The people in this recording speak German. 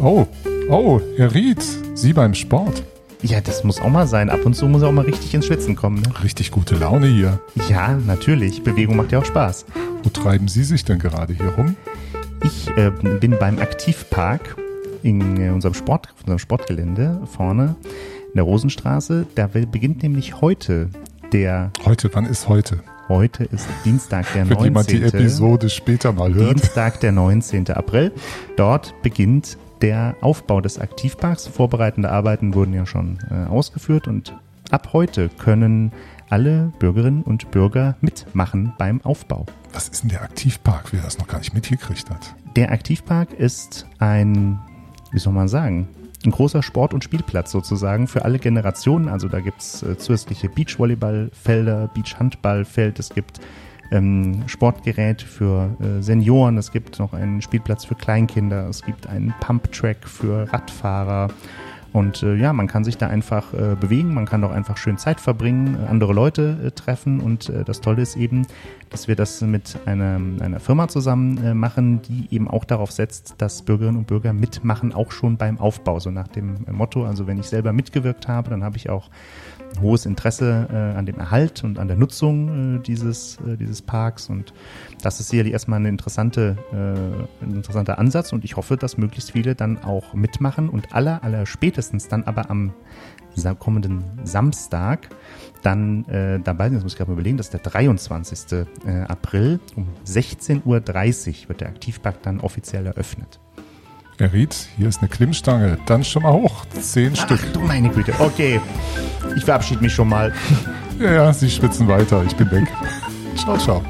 Oh, oh, Herr Ried, Sie beim Sport. Ja, das muss auch mal sein. Ab und zu muss er auch mal richtig ins Schwitzen kommen. Ne? Richtig gute Laune hier. Ja, natürlich. Bewegung macht ja auch Spaß. Wo treiben Sie sich denn gerade hier rum? Ich äh, bin beim Aktivpark in äh, unserem, Sport, unserem Sportgelände vorne in der Rosenstraße. Da beginnt nämlich heute der. Heute, wann ist heute? Heute ist Dienstag, der 19. Wenn jemand die Episode später mal hört. Dienstag, der 19. April. Dort beginnt der Aufbau des Aktivparks. Vorbereitende Arbeiten wurden ja schon äh, ausgeführt und ab heute können alle Bürgerinnen und Bürger mitmachen beim Aufbau. Was ist denn der Aktivpark, wer das noch gar nicht mitgekriegt hat? Der Aktivpark ist ein, wie soll man sagen, ein großer Sport- und Spielplatz sozusagen für alle Generationen. Also da gibt's äh, zusätzliche Beachvolleyballfelder, Beachhandballfeld, es gibt ähm, Sportgerät für äh, Senioren, es gibt noch einen Spielplatz für Kleinkinder, es gibt einen Pumptrack für Radfahrer. Und äh, ja, man kann sich da einfach äh, bewegen, man kann auch einfach schön Zeit verbringen, äh, andere Leute äh, treffen. Und äh, das Tolle ist eben, dass wir das mit einer, einer Firma zusammen äh, machen, die eben auch darauf setzt, dass Bürgerinnen und Bürger mitmachen, auch schon beim Aufbau. So nach dem Motto, also wenn ich selber mitgewirkt habe, dann habe ich auch ein hohes Interesse äh, an dem Erhalt und an der Nutzung äh, dieses, äh, dieses Parks. Und das ist sicherlich erstmal eine interessante, äh, ein interessanter Ansatz und ich hoffe, dass möglichst viele dann auch mitmachen und aller, aller spätestens dann aber am kommenden Samstag dann äh, dabei sind. Das muss ich gerade mal überlegen, das ist der 23. Äh, April um 16.30 Uhr wird der Aktivpark dann offiziell eröffnet. Herr Ried, hier ist eine Klimmstange. Dann schon mal hoch. Zehn Ach, Stück. du meine Güte. Okay. Ich verabschiede mich schon mal. Ja, ja, Sie schwitzen weiter. Ich bin weg. ciao, ciao.